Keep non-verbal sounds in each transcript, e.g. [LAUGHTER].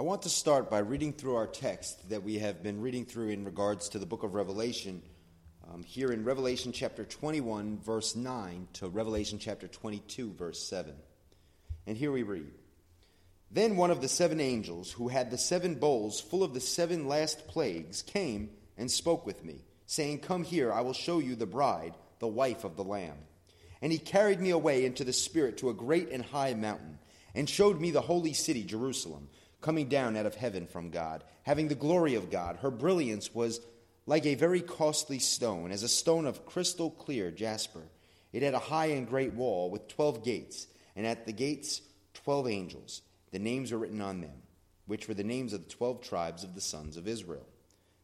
I want to start by reading through our text that we have been reading through in regards to the book of Revelation, um, here in Revelation chapter 21, verse 9, to Revelation chapter 22, verse 7. And here we read Then one of the seven angels, who had the seven bowls full of the seven last plagues, came and spoke with me, saying, Come here, I will show you the bride, the wife of the Lamb. And he carried me away into the Spirit to a great and high mountain, and showed me the holy city, Jerusalem, coming down out of heaven from God, having the glory of God. Her brilliance was like a very costly stone, as a stone of crystal clear jasper. It had a high and great wall with twelve gates, and at the gates twelve angels. The names were written on them, which were the names of the twelve tribes of the sons of Israel.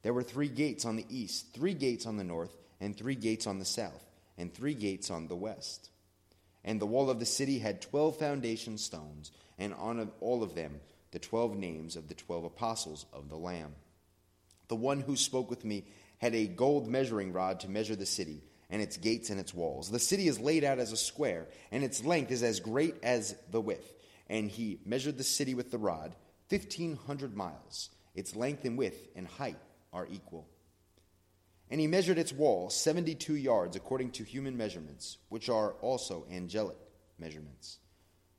There were three gates on the east, three gates on the north, and three gates on the south and three gates on the west. And the wall of the city had twelve foundation stones, and on all of them the twelve names of the twelve apostles of the Lamb. The one who spoke with me had a gold measuring rod to measure the city, and its gates and its walls. The city is laid out as a square, and its length is as great as the width. And he measured the city with the rod, fifteen hundred miles. Its length and width and height are equal. And he measured its wall 72 yards according to human measurements, which are also angelic measurements.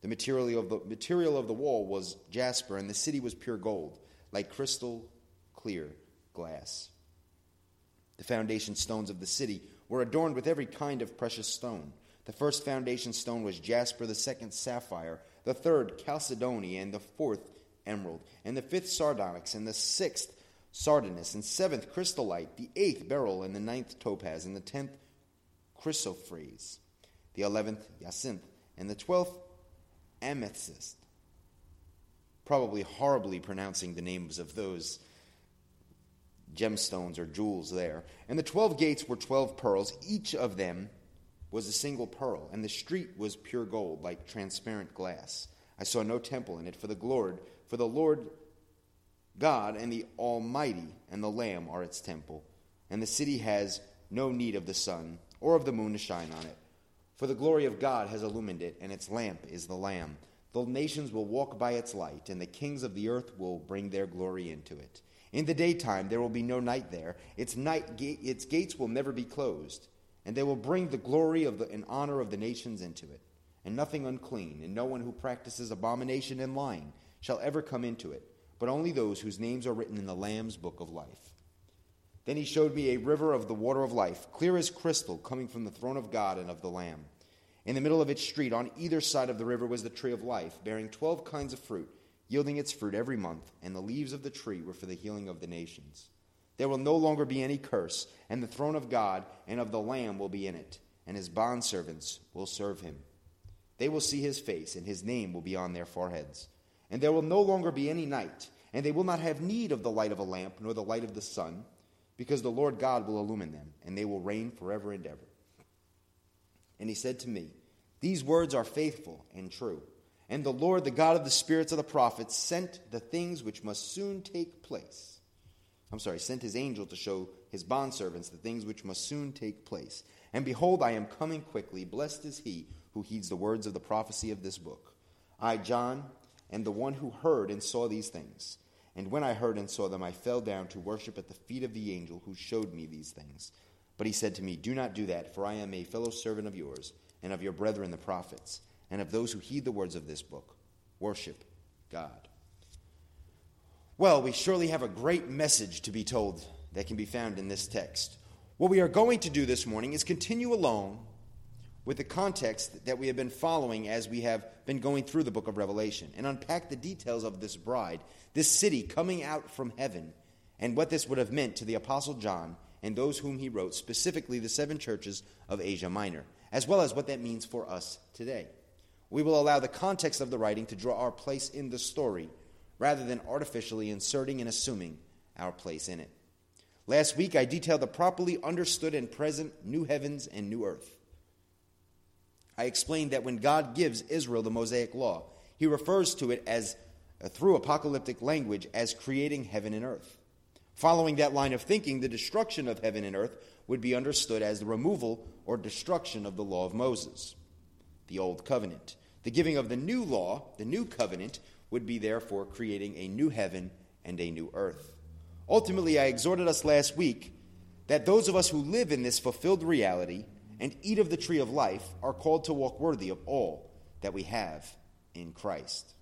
The material of the, material of the wall was jasper, and the city was pure gold, like crystal clear glass. The foundation stones of the city were adorned with every kind of precious stone. The first foundation stone was jasper, the second sapphire, the third chalcedony, and the fourth emerald, and the fifth sardonyx, and the sixth sardonyx, and seventh chrysolite, the eighth beryl, and the ninth topaz, and the tenth chrysoprase, the eleventh jacinth, and the twelfth amethyst. Probably horribly pronouncing the names of those gemstones or jewels there. And the twelve gates were twelve pearls. Each of them was a single pearl, and the street was pure gold, like transparent glass. I saw no temple in it, for the Lord, for the Lord God and the Almighty and the Lamb are its temple, and the city has no need of the sun or of the moon to shine on it. For the glory of God has illumined it, and its lamp is the Lamb. The nations will walk by its light, and the kings of the earth will bring their glory into it. In the daytime there will be no night there. Its, night its gates will never be closed, and they will bring the glory of the, and honor of the nations into it. And nothing unclean, and no one who practices abomination and lying shall ever come into it but only those whose names are written in the Lamb's book of life. Then he showed me a river of the water of life, clear as crystal, coming from the throne of God and of the Lamb. In the middle of its street, on either side of the river, was the tree of life, bearing twelve kinds of fruit, yielding its fruit every month, and the leaves of the tree were for the healing of the nations. There will no longer be any curse, and the throne of God and of the Lamb will be in it, and his bondservants will serve him. They will see his face, and his name will be on their foreheads and there will no longer be any night, and they will not have need of the light of a lamp nor the light of the sun, because the Lord God will illumine them, and they will reign forever and ever. And he said to me, These words are faithful and true. And the Lord, the God of the spirits of the prophets, sent the things which must soon take place. I'm sorry, sent his angel to show his bondservants the things which must soon take place. And behold, I am coming quickly. Blessed is he who heeds the words of the prophecy of this book. I, John, and the one who heard and saw these things. And when I heard and saw them, I fell down to worship at the feet of the angel who showed me these things. But he said to me, Do not do that, for I am a fellow servant of yours, and of your brethren the prophets, and of those who heed the words of this book. Worship God. Well, we surely have a great message to be told that can be found in this text. What we are going to do this morning is continue along with the context that we have been following as we have been going through the book of Revelation and unpack the details of this bride, this city coming out from heaven, and what this would have meant to the Apostle John and those whom he wrote, specifically the seven churches of Asia Minor, as well as what that means for us today. We will allow the context of the writing to draw our place in the story rather than artificially inserting and assuming our place in it. Last week, I detailed the properly understood and present new heavens and new earth. I explained that when God gives Israel the Mosaic law, he refers to it as uh, through apocalyptic language as creating heaven and earth. Following that line of thinking, the destruction of heaven and earth would be understood as the removal or destruction of the law of Moses, the old covenant. The giving of the new law, the new covenant, would be therefore creating a new heaven and a new earth. Ultimately, I exhorted us last week that those of us who live in this fulfilled reality and eat of the tree of life are called to walk worthy of all that we have in Christ.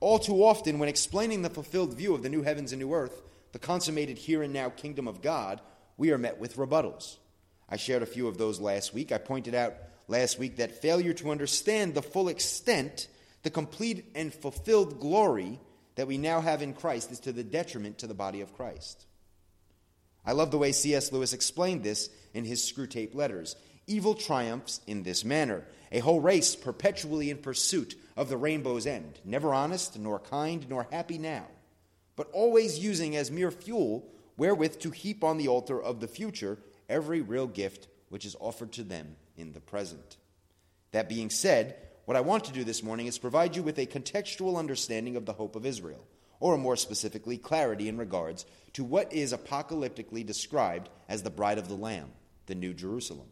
All too often, when explaining the fulfilled view of the new heavens and new earth, the consummated here and now kingdom of God, we are met with rebuttals. I shared a few of those last week. I pointed out last week that failure to understand the full extent, the complete and fulfilled glory that we now have in Christ is to the detriment to the body of Christ. I love the way C.S. Lewis explained this in his Screwtape letters. Evil triumphs in this manner, a whole race perpetually in pursuit of the rainbow's end, never honest, nor kind, nor happy now, but always using as mere fuel wherewith to heap on the altar of the future every real gift which is offered to them in the present. That being said, what I want to do this morning is provide you with a contextual understanding of the hope of Israel, or more specifically, clarity in regards to what is apocalyptically described as the bride of the Lamb, the New Jerusalem.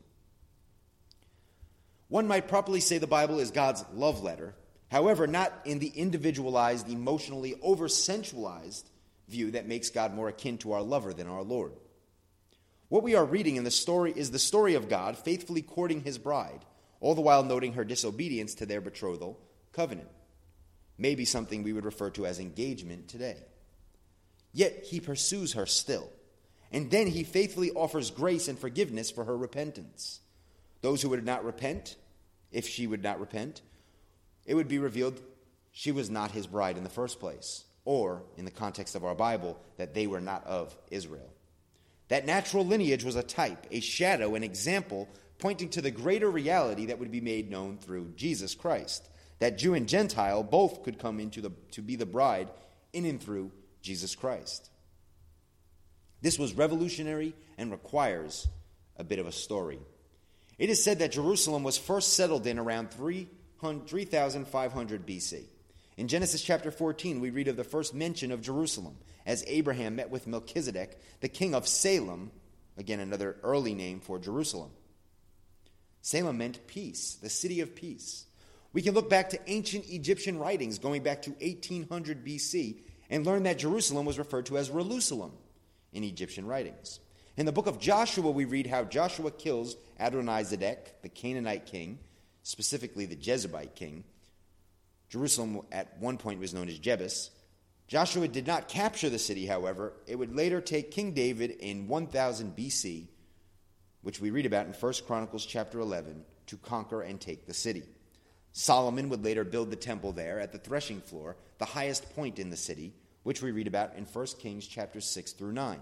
One might properly say the Bible is God's love letter, however, not in the individualized, emotionally over sensualized view that makes God more akin to our lover than our Lord. What we are reading in the story is the story of God faithfully courting his bride, all the while noting her disobedience to their betrothal covenant. Maybe something we would refer to as engagement today. Yet he pursues her still, and then he faithfully offers grace and forgiveness for her repentance. Those who would not repent, if she would not repent, it would be revealed she was not his bride in the first place, or, in the context of our Bible, that they were not of Israel. That natural lineage was a type, a shadow, an example pointing to the greater reality that would be made known through Jesus Christ. That Jew and Gentile both could come into the, to be the bride in and through Jesus Christ. This was revolutionary and requires a bit of a story. It is said that Jerusalem was first settled in around 3500 BC. In Genesis chapter 14, we read of the first mention of Jerusalem as Abraham met with Melchizedek, the king of Salem, again, another early name for Jerusalem. Salem meant peace, the city of peace. We can look back to ancient Egyptian writings going back to 1800 BC and learn that Jerusalem was referred to as Relusalem in Egyptian writings. In the book of Joshua, we read how Joshua kills Adonizedek, the Canaanite king, specifically the Jebusite king. Jerusalem at one point was known as Jebus. Joshua did not capture the city, however. It would later take King David in 1000 BC, which we read about in 1 Chronicles chapter 11, to conquer and take the city. Solomon would later build the temple there at the threshing floor, the highest point in the city, which we read about in 1 Kings chapter 6 through 9.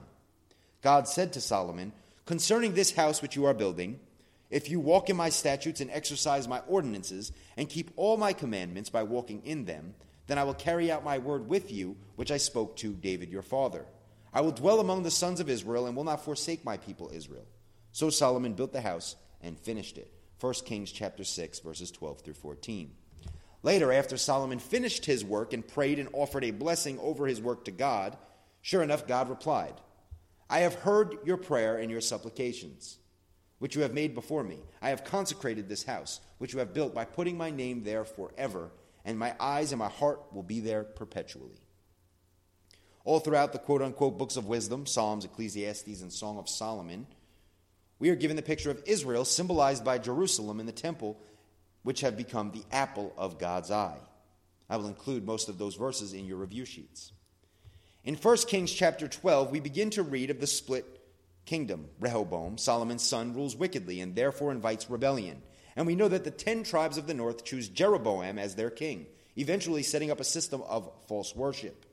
God said to Solomon, Concerning this house which you are building, if you walk in my statutes and exercise my ordinances, and keep all my commandments by walking in them, then I will carry out my word with you, which I spoke to David your father. I will dwell among the sons of Israel, and will not forsake my people Israel. So Solomon built the house and finished it. 1 Kings chapter 6, verses 12 through 14. Later, after Solomon finished his work and prayed and offered a blessing over his work to God, sure enough, God replied, I have heard your prayer and your supplications, which you have made before me. I have consecrated this house, which you have built by putting my name there forever and my eyes and my heart will be there perpetually. All throughout the quote unquote books of wisdom, Psalms, Ecclesiastes, and Song of Solomon, we are given the picture of Israel symbolized by Jerusalem and the temple, which have become the apple of God's eye. I will include most of those verses in your review sheets. In 1 Kings chapter 12, we begin to read of the split kingdom. Rehoboam, Solomon's son, rules wickedly and therefore invites rebellion. And we know that the ten tribes of the north choose Jeroboam as their king, eventually setting up a system of false worship,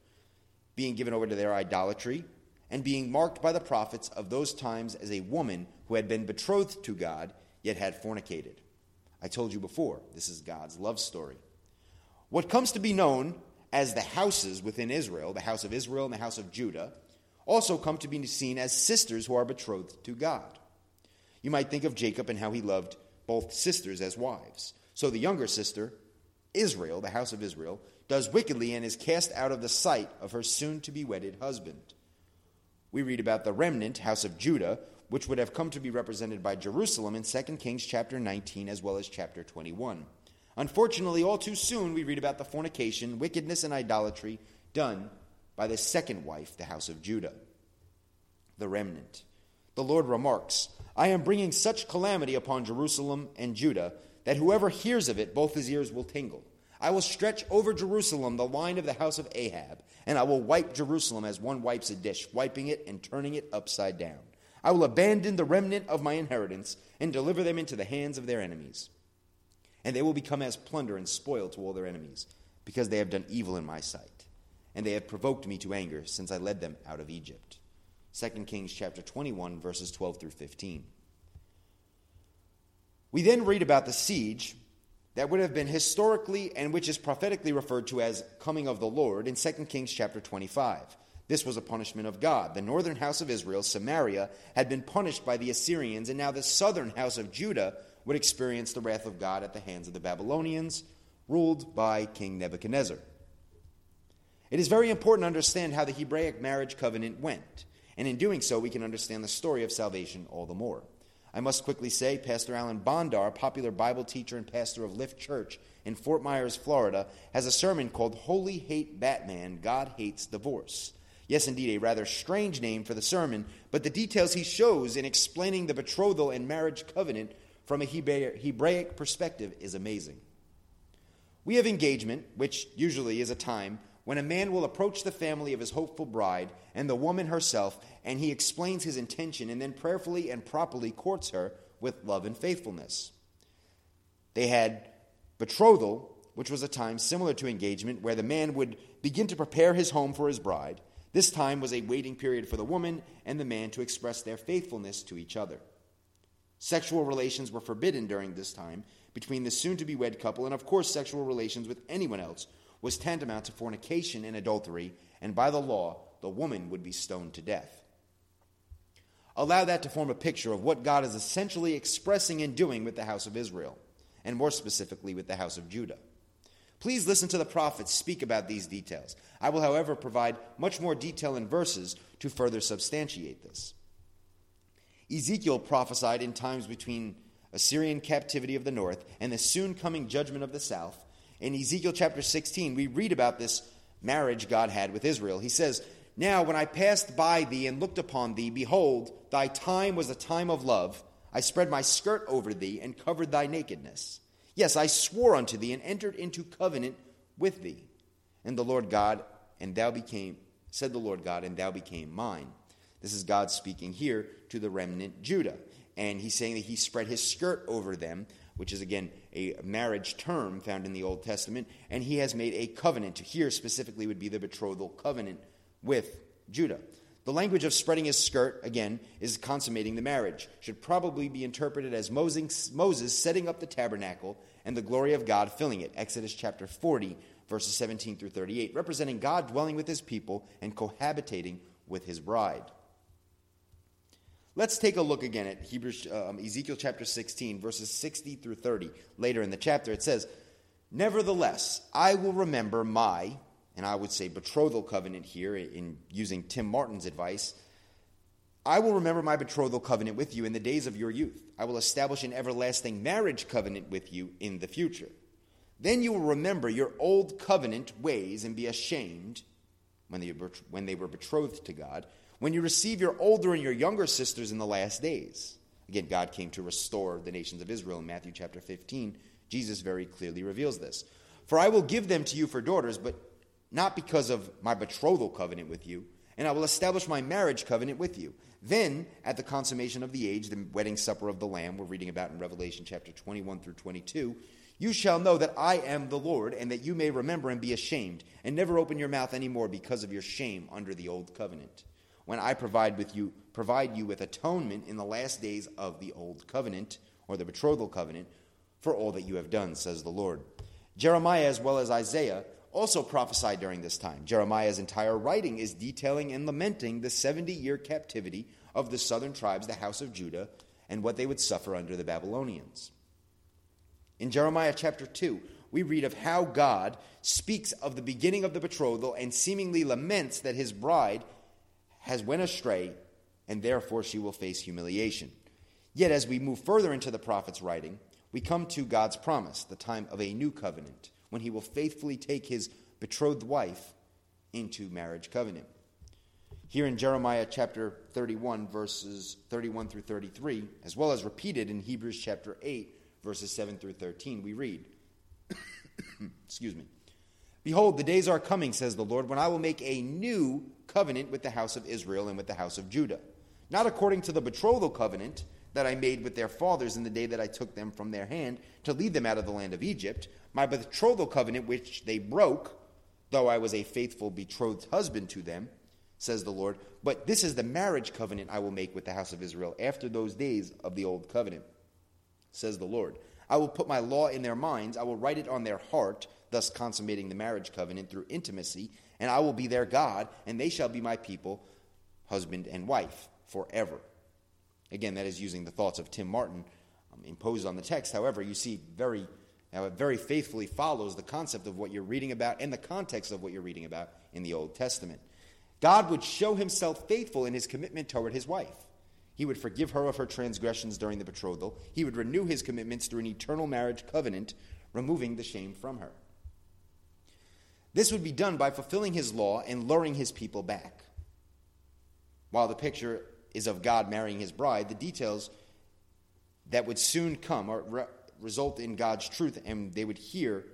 being given over to their idolatry, and being marked by the prophets of those times as a woman who had been betrothed to God, yet had fornicated. I told you before, this is God's love story. What comes to be known as the houses within Israel, the house of Israel and the house of Judah, also come to be seen as sisters who are betrothed to God. You might think of Jacob and how he loved both sisters as wives. So the younger sister, Israel, the house of Israel, does wickedly and is cast out of the sight of her soon to be wedded husband. We read about the remnant, house of Judah, which would have come to be represented by Jerusalem in 2 Kings chapter 19 as well as chapter 21. Unfortunately, all too soon, we read about the fornication, wickedness, and idolatry done by the second wife, the house of Judah, the remnant. The Lord remarks, I am bringing such calamity upon Jerusalem and Judah that whoever hears of it, both his ears will tingle. I will stretch over Jerusalem the line of the house of Ahab, and I will wipe Jerusalem as one wipes a dish, wiping it and turning it upside down. I will abandon the remnant of my inheritance and deliver them into the hands of their enemies. And they will become as plunder and spoil to all their enemies, because they have done evil in my sight, and they have provoked me to anger since I led them out of Egypt. 2 Kings chapter 21 verses 12 through 15. We then read about the siege that would have been historically and which is prophetically referred to as coming of the Lord in 2 Kings chapter 25. This was a punishment of God. The northern house of Israel, Samaria, had been punished by the Assyrians, and now the southern house of Judah would experience the wrath of God at the hands of the Babylonians, ruled by King Nebuchadnezzar. It is very important to understand how the Hebraic marriage covenant went, and in doing so, we can understand the story of salvation all the more. I must quickly say, Pastor Alan Bondar, popular Bible teacher and pastor of Lift Church in Fort Myers, Florida, has a sermon called Holy Hate Batman God Hates Divorce. Yes, indeed, a rather strange name for the sermon, but the details he shows in explaining the betrothal and marriage covenant from a Hebraic perspective is amazing. We have engagement, which usually is a time when a man will approach the family of his hopeful bride and the woman herself, and he explains his intention and then prayerfully and properly courts her with love and faithfulness. They had betrothal, which was a time similar to engagement, where the man would begin to prepare his home for his bride. This time was a waiting period for the woman and the man to express their faithfulness to each other. Sexual relations were forbidden during this time between the soon to be wed couple, and of course, sexual relations with anyone else was tantamount to fornication and adultery, and by the law, the woman would be stoned to death. Allow that to form a picture of what God is essentially expressing and doing with the house of Israel, and more specifically with the house of Judah. Please listen to the prophets speak about these details. I will, however, provide much more detail in verses to further substantiate this. Ezekiel prophesied in times between Assyrian captivity of the north and the soon coming judgment of the south in Ezekiel chapter 16, we read about this marriage God had with Israel. He says, Now when I passed by thee and looked upon thee, behold, thy time was a time of love. I spread my skirt over thee and covered thy nakedness. Yes, I swore unto thee and entered into covenant with thee. And the Lord God, and thou became, said the Lord God, and thou became mine. This is God speaking here to the remnant Judah. And he's saying that he spread his skirt over them which is again a marriage term found in the Old Testament, and he has made a covenant. Here specifically would be the betrothal covenant with Judah. The language of spreading his skirt, again, is consummating the marriage. Should probably be interpreted as Moses setting up the tabernacle and the glory of God filling it. Exodus chapter 40, verses 17 through 38, representing God dwelling with his people and cohabitating with his bride. Let's take a look again at Hebrews, um, Ezekiel chapter 16, verses 60 through 30. Later in the chapter, it says, Nevertheless, I will remember my, and I would say betrothal covenant here, in using Tim Martin's advice. I will remember my betrothal covenant with you in the days of your youth. I will establish an everlasting marriage covenant with you in the future. Then you will remember your old covenant ways and be ashamed when they, when they were betrothed to God when you receive your older and your younger sisters in the last days. Again, God came to restore the nations of Israel in Matthew chapter 15. Jesus very clearly reveals this. For I will give them to you for daughters, but not because of my betrothal covenant with you, and I will establish my marriage covenant with you. Then, at the consummation of the age, the wedding supper of the Lamb, we're reading about in Revelation chapter 21 through 22, you shall know that I am the Lord, and that you may remember and be ashamed, and never open your mouth any more because of your shame under the old covenant when I provide with you provide you with atonement in the last days of the old covenant or the betrothal covenant for all that you have done, says the Lord. Jeremiah as well as Isaiah also prophesied during this time. Jeremiah's entire writing is detailing and lamenting the 70 year captivity of the southern tribes, the house of Judah, and what they would suffer under the Babylonians. In Jeremiah chapter 2, we read of how God speaks of the beginning of the betrothal and seemingly laments that his bride has went astray, and therefore she will face humiliation. Yet, as we move further into the prophet's writing, we come to God's promise, the time of a new covenant, when he will faithfully take his betrothed wife into marriage covenant. Here in Jeremiah chapter 31, verses 31 through 33, as well as repeated in Hebrews chapter 8, verses 7 through 13, we read, [COUGHS] Excuse me. Behold, the days are coming, says the Lord, when I will make a new covenant with the house of Israel and with the house of Judah. Not according to the betrothal covenant that I made with their fathers in the day that I took them from their hand to lead them out of the land of Egypt, my betrothal covenant which they broke, though I was a faithful betrothed husband to them, says the Lord. But this is the marriage covenant I will make with the house of Israel after those days of the old covenant, says the Lord. I will put my law in their minds, I will write it on their heart thus consummating the marriage covenant through intimacy, and I will be their God, and they shall be my people, husband and wife, forever. Again, that is using the thoughts of Tim Martin um, imposed on the text. However, you see very how it very faithfully follows the concept of what you're reading about and the context of what you're reading about in the Old Testament. God would show himself faithful in his commitment toward his wife. He would forgive her of her transgressions during the betrothal. He would renew his commitments through an eternal marriage covenant, removing the shame from her. This would be done by fulfilling his law and luring his people back. While the picture is of God marrying his bride, the details that would soon come or re- result in God's truth, and they would hear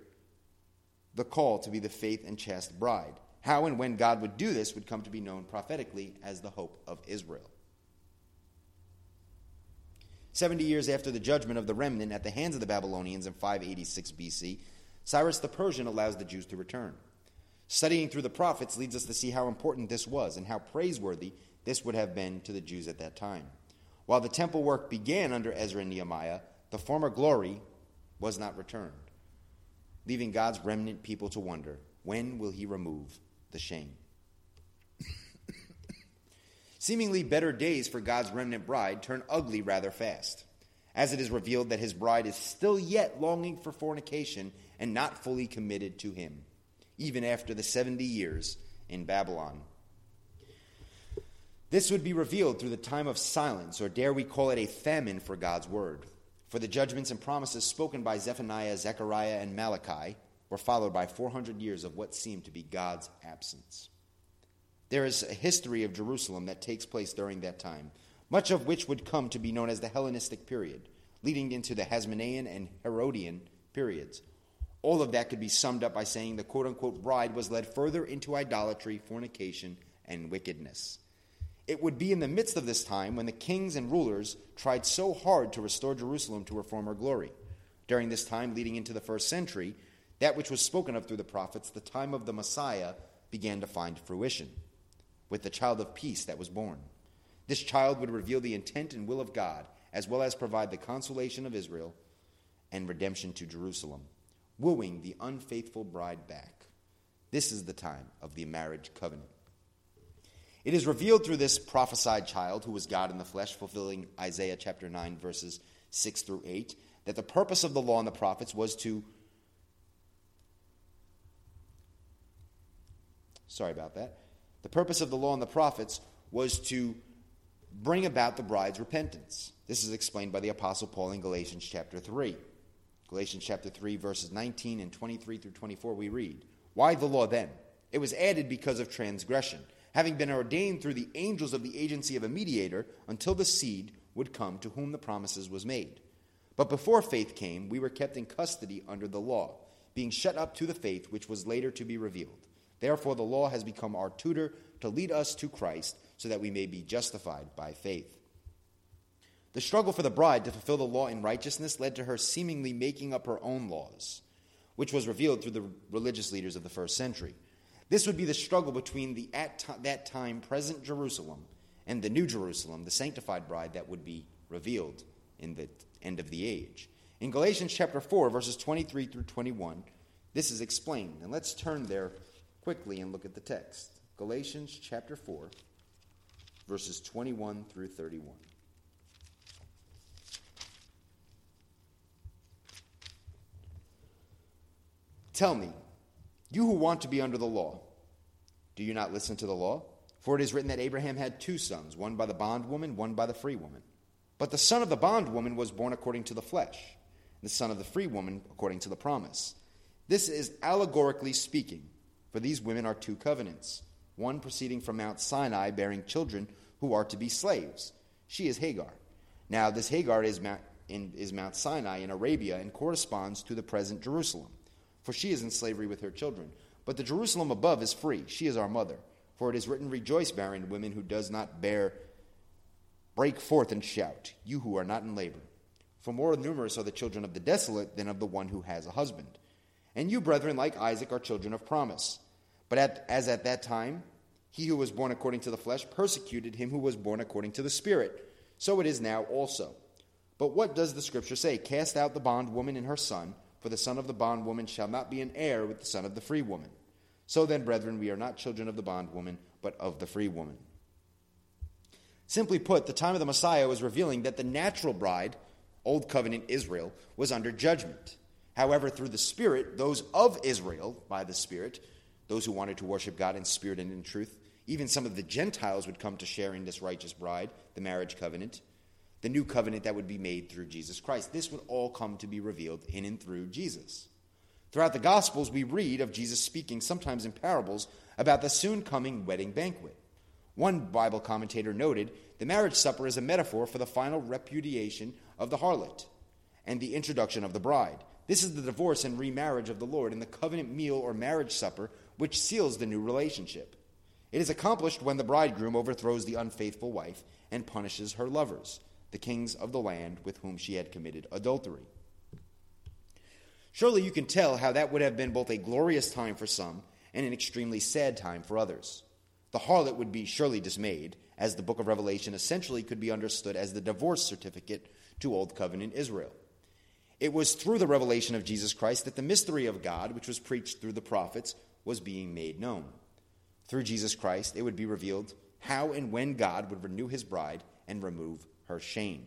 the call to be the faith and chaste bride. How and when God would do this would come to be known prophetically as the hope of Israel. Seventy years after the judgment of the remnant at the hands of the Babylonians in 586 BC, Cyrus the Persian allows the Jews to return. Studying through the prophets leads us to see how important this was and how praiseworthy this would have been to the Jews at that time. While the temple work began under Ezra and Nehemiah, the former glory was not returned, leaving God's remnant people to wonder when will he remove the shame? [COUGHS] Seemingly better days for God's remnant bride turn ugly rather fast, as it is revealed that his bride is still yet longing for fornication and not fully committed to him even after the 70 years in Babylon. This would be revealed through the time of silence, or dare we call it a famine for God's word. For the judgments and promises spoken by Zephaniah, Zechariah, and Malachi were followed by 400 years of what seemed to be God's absence. There is a history of Jerusalem that takes place during that time, much of which would come to be known as the Hellenistic period, leading into the Hasmonean and Herodian periods. All of that could be summed up by saying the quote unquote bride was led further into idolatry, fornication, and wickedness. It would be in the midst of this time when the kings and rulers tried so hard to restore Jerusalem to her former glory. During this time, leading into the first century, that which was spoken of through the prophets, the time of the Messiah, began to find fruition with the child of peace that was born. This child would reveal the intent and will of God, as well as provide the consolation of Israel and redemption to Jerusalem wooing the unfaithful bride back. This is the time of the marriage covenant. It is revealed through this prophesied child, who was God in the flesh, fulfilling Isaiah chapter 9, verses 6 through 8, that the purpose of the law and the prophets was to. Sorry about that. The purpose of the law and the prophets was to bring about the bride's repentance. This is explained by the Apostle Paul in Galatians chapter 3. Galatians chapter 3, verses 19 and 23 through 24, we read, Why the law then? It was added because of transgression, having been ordained through the angels of the agency of a mediator until the seed would come to whom the promises was made. But before faith came, we were kept in custody under the law, being shut up to the faith which was later to be revealed. Therefore, the law has become our tutor to lead us to Christ, so that we may be justified by faith. The struggle for the bride to fulfill the law in righteousness led to her seemingly making up her own laws, which was revealed through the religious leaders of the first century. This would be the struggle between the at that time present Jerusalem and the new Jerusalem, the sanctified bride that would be revealed in the end of the age. In Galatians chapter 4, verses 23 through 21, this is explained. And let's turn there quickly and look at the text. Galatians chapter 4, verses 21 through 31. Tell me, you who want to be under the law, do you not listen to the law? For it is written that Abraham had two sons, one by the bondwoman, one by the free woman. But the son of the bondwoman was born according to the flesh, and the son of the free woman according to the promise. This is allegorically speaking, for these women are two covenants, one proceeding from Mount Sinai, bearing children who are to be slaves. She is Hagar. Now, this Hagar is Mount, in, is Mount Sinai in Arabia and corresponds to the present Jerusalem, for she is in slavery with her children. But the Jerusalem above is free. She is our mother. For it is written, Rejoice, barren women who does not bear. Break forth and shout, you who are not in labor. For more numerous are the children of the desolate than of the one who has a husband. And you, brethren, like Isaac, are children of promise. But at, as at that time, he who was born according to the flesh persecuted him who was born according to the Spirit. So it is now also. But what does the Scripture say? Cast out the bondwoman and her son, for the son of the bondwoman shall not be an heir with the son of the free woman. So then, brethren, we are not children of the bondwoman, but of the free woman. Simply put, the time of the Messiah was revealing that the natural bride, Old Covenant Israel, was under judgment. However, through the Spirit, those of Israel, by the Spirit, those who wanted to worship God in spirit and in truth, even some of the Gentiles would come to share in this righteous bride, the marriage covenant, the new covenant that would be made through Jesus Christ. This would all come to be revealed in and through Jesus. Throughout the Gospels, we read of Jesus speaking, sometimes in parables, about the soon coming wedding banquet. One Bible commentator noted the marriage supper is a metaphor for the final repudiation of the harlot and the introduction of the bride. This is the divorce and remarriage of the Lord in the covenant meal or marriage supper, which seals the new relationship. It is accomplished when the bridegroom overthrows the unfaithful wife and punishes her lovers, the kings of the land with whom she had committed adultery. Surely you can tell how that would have been both a glorious time for some and an extremely sad time for others. The harlot would be surely dismayed, as the book of Revelation essentially could be understood as the divorce certificate to Old Covenant Israel. It was through the revelation of Jesus Christ that the mystery of God, which was preached through the prophets, was being made known. Through Jesus Christ, it would be revealed how and when God would renew his bride and remove her shame.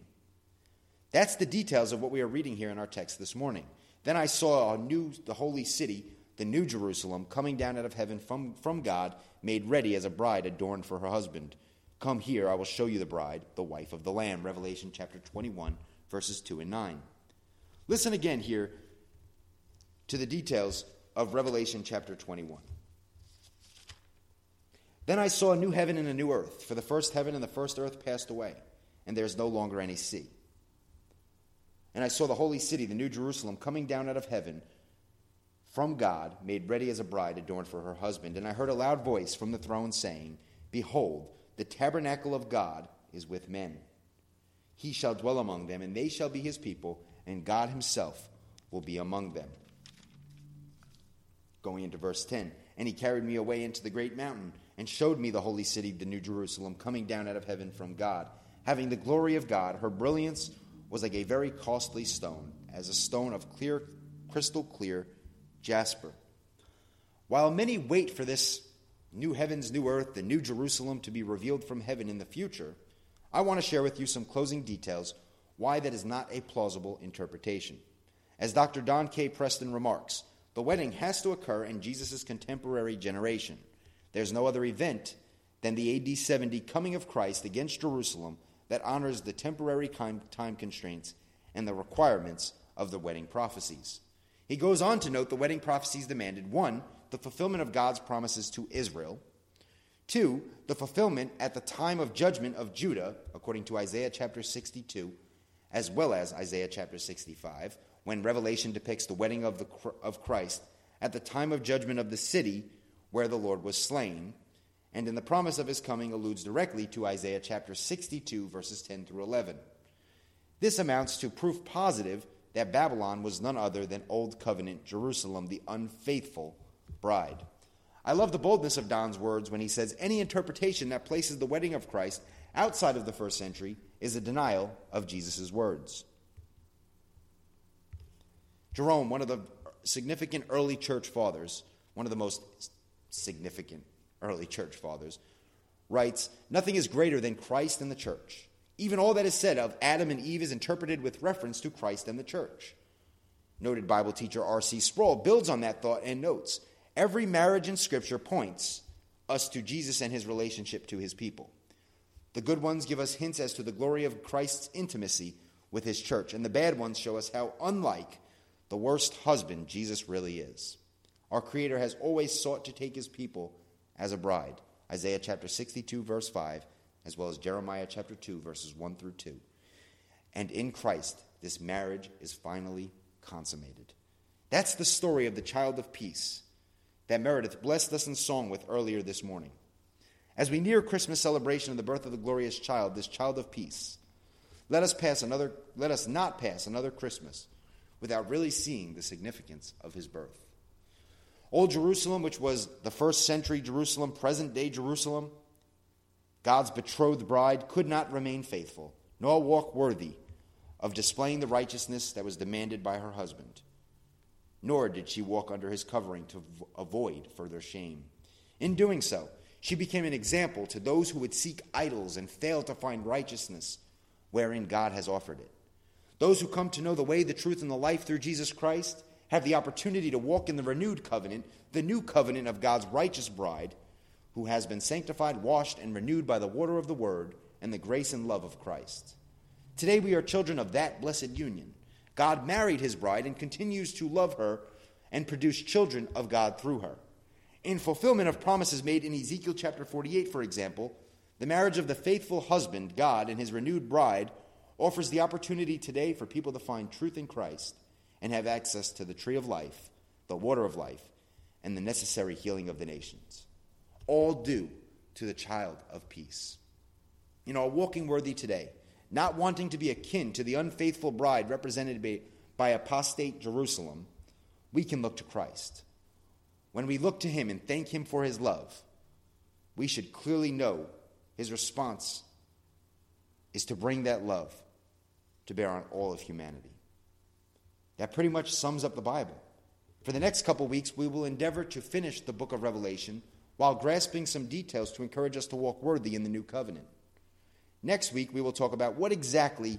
That's the details of what we are reading here in our text this morning. Then I saw a new, the holy city, the new Jerusalem, coming down out of heaven from, from God, made ready as a bride adorned for her husband. Come here, I will show you the bride, the wife of the Lamb. Revelation chapter 21, verses 2 and 9. Listen again here to the details of Revelation chapter 21. Then I saw a new heaven and a new earth, for the first heaven and the first earth passed away, and there is no longer any sea. And I saw the holy city, the new Jerusalem, coming down out of heaven from God, made ready as a bride adorned for her husband. And I heard a loud voice from the throne saying, Behold, the tabernacle of God is with men. He shall dwell among them, and they shall be his people and God Himself will be among them. Going into verse 10 And He carried me away into the great mountain and showed me the holy city, the New Jerusalem, coming down out of heaven from God, having the glory of God. Her brilliance was like a very costly stone, as a stone of clear, crystal clear jasper. While many wait for this new heavens, new earth, the new Jerusalem to be revealed from heaven in the future, I want to share with you some closing details why that is not a plausible interpretation. As Dr. Don K. Preston remarks, the wedding has to occur in Jesus' contemporary generation. There's no other event than the AD 70 coming of Christ against Jerusalem that honors the temporary time constraints and the requirements of the wedding prophecies. He goes on to note the wedding prophecies demanded one, the fulfillment of God's promises to Israel, two, the fulfillment at the time of judgment of Judah, according to Isaiah chapter 62, as well as Isaiah chapter 65, when Revelation depicts the wedding of, the, of Christ at the time of judgment of the city where the Lord was slain, and in the promise of his coming alludes directly to Isaiah chapter 62, verses 10 through 11. This amounts to proof positive that Babylon was none other than Old Covenant Jerusalem, the unfaithful bride. I love the boldness of Don's words when he says any interpretation that places the wedding of Christ outside of the first century is a denial of Jesus' words. Jerome, one of the significant early church fathers, one of the most significant early church fathers, writes Nothing is greater than Christ and the church. Even all that is said of Adam and Eve is interpreted with reference to Christ and the church. Noted Bible teacher R.C. Sproul builds on that thought and notes Every marriage in Scripture points us to Jesus and his relationship to his people. The good ones give us hints as to the glory of Christ's intimacy with his church, and the bad ones show us how unlike the worst husband Jesus really is. Our Creator has always sought to take his people as a bride. Isaiah chapter 62, verse 5, as well as Jeremiah chapter 2, verses 1 through 2. And in Christ, this marriage is finally consummated. That's the story of the child of peace that Meredith blessed us in song with earlier this morning. As we near Christmas celebration of the birth of the glorious child, this child of peace, let us pass another let us not pass another Christmas without really seeing the significance of his birth. Old Jerusalem, which was the first century Jerusalem, present day Jerusalem, God's betrothed bride could not remain faithful, nor walk worthy of displaying the righteousness that was demanded by her husband. Nor did she walk under his covering to avoid further shame. In doing so, she became an example to those who would seek idols and fail to find righteousness wherein God has offered it. Those who come to know the way, the truth, and the life through Jesus Christ have the opportunity to walk in the renewed covenant, the new covenant of God's righteous bride, who has been sanctified, washed, and renewed by the water of the word and the grace and love of Christ. Today we are children of that blessed union. God married his bride and continues to love her and produce children of God through her. In fulfillment of promises made in Ezekiel chapter 48, for example, the marriage of the faithful husband, God, and his renewed bride offers the opportunity today for people to find truth in Christ and have access to the tree of life, the water of life, and the necessary healing of the nations. All due to the child of peace. In our walking worthy today, not wanting to be akin to the unfaithful bride represented by, by apostate Jerusalem, we can look to Christ. When we look to him and thank him for his love, we should clearly know his response is to bring that love to bear on all of humanity. That pretty much sums up the Bible. For the next couple weeks, we will endeavor to finish the book of Revelation while grasping some details to encourage us to walk worthy in the new covenant. Next week, we will talk about what exactly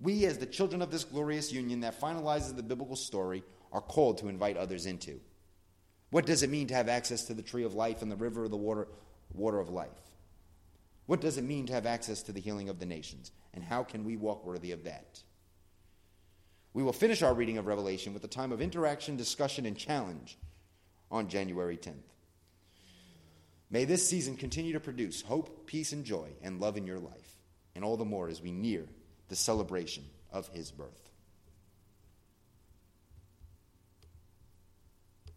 we, as the children of this glorious union that finalizes the biblical story, are called to invite others into. What does it mean to have access to the tree of life and the river of the water, water of life? What does it mean to have access to the healing of the nations? And how can we walk worthy of that? We will finish our reading of Revelation with a time of interaction, discussion, and challenge on January 10th. May this season continue to produce hope, peace, and joy and love in your life, and all the more as we near the celebration of his birth.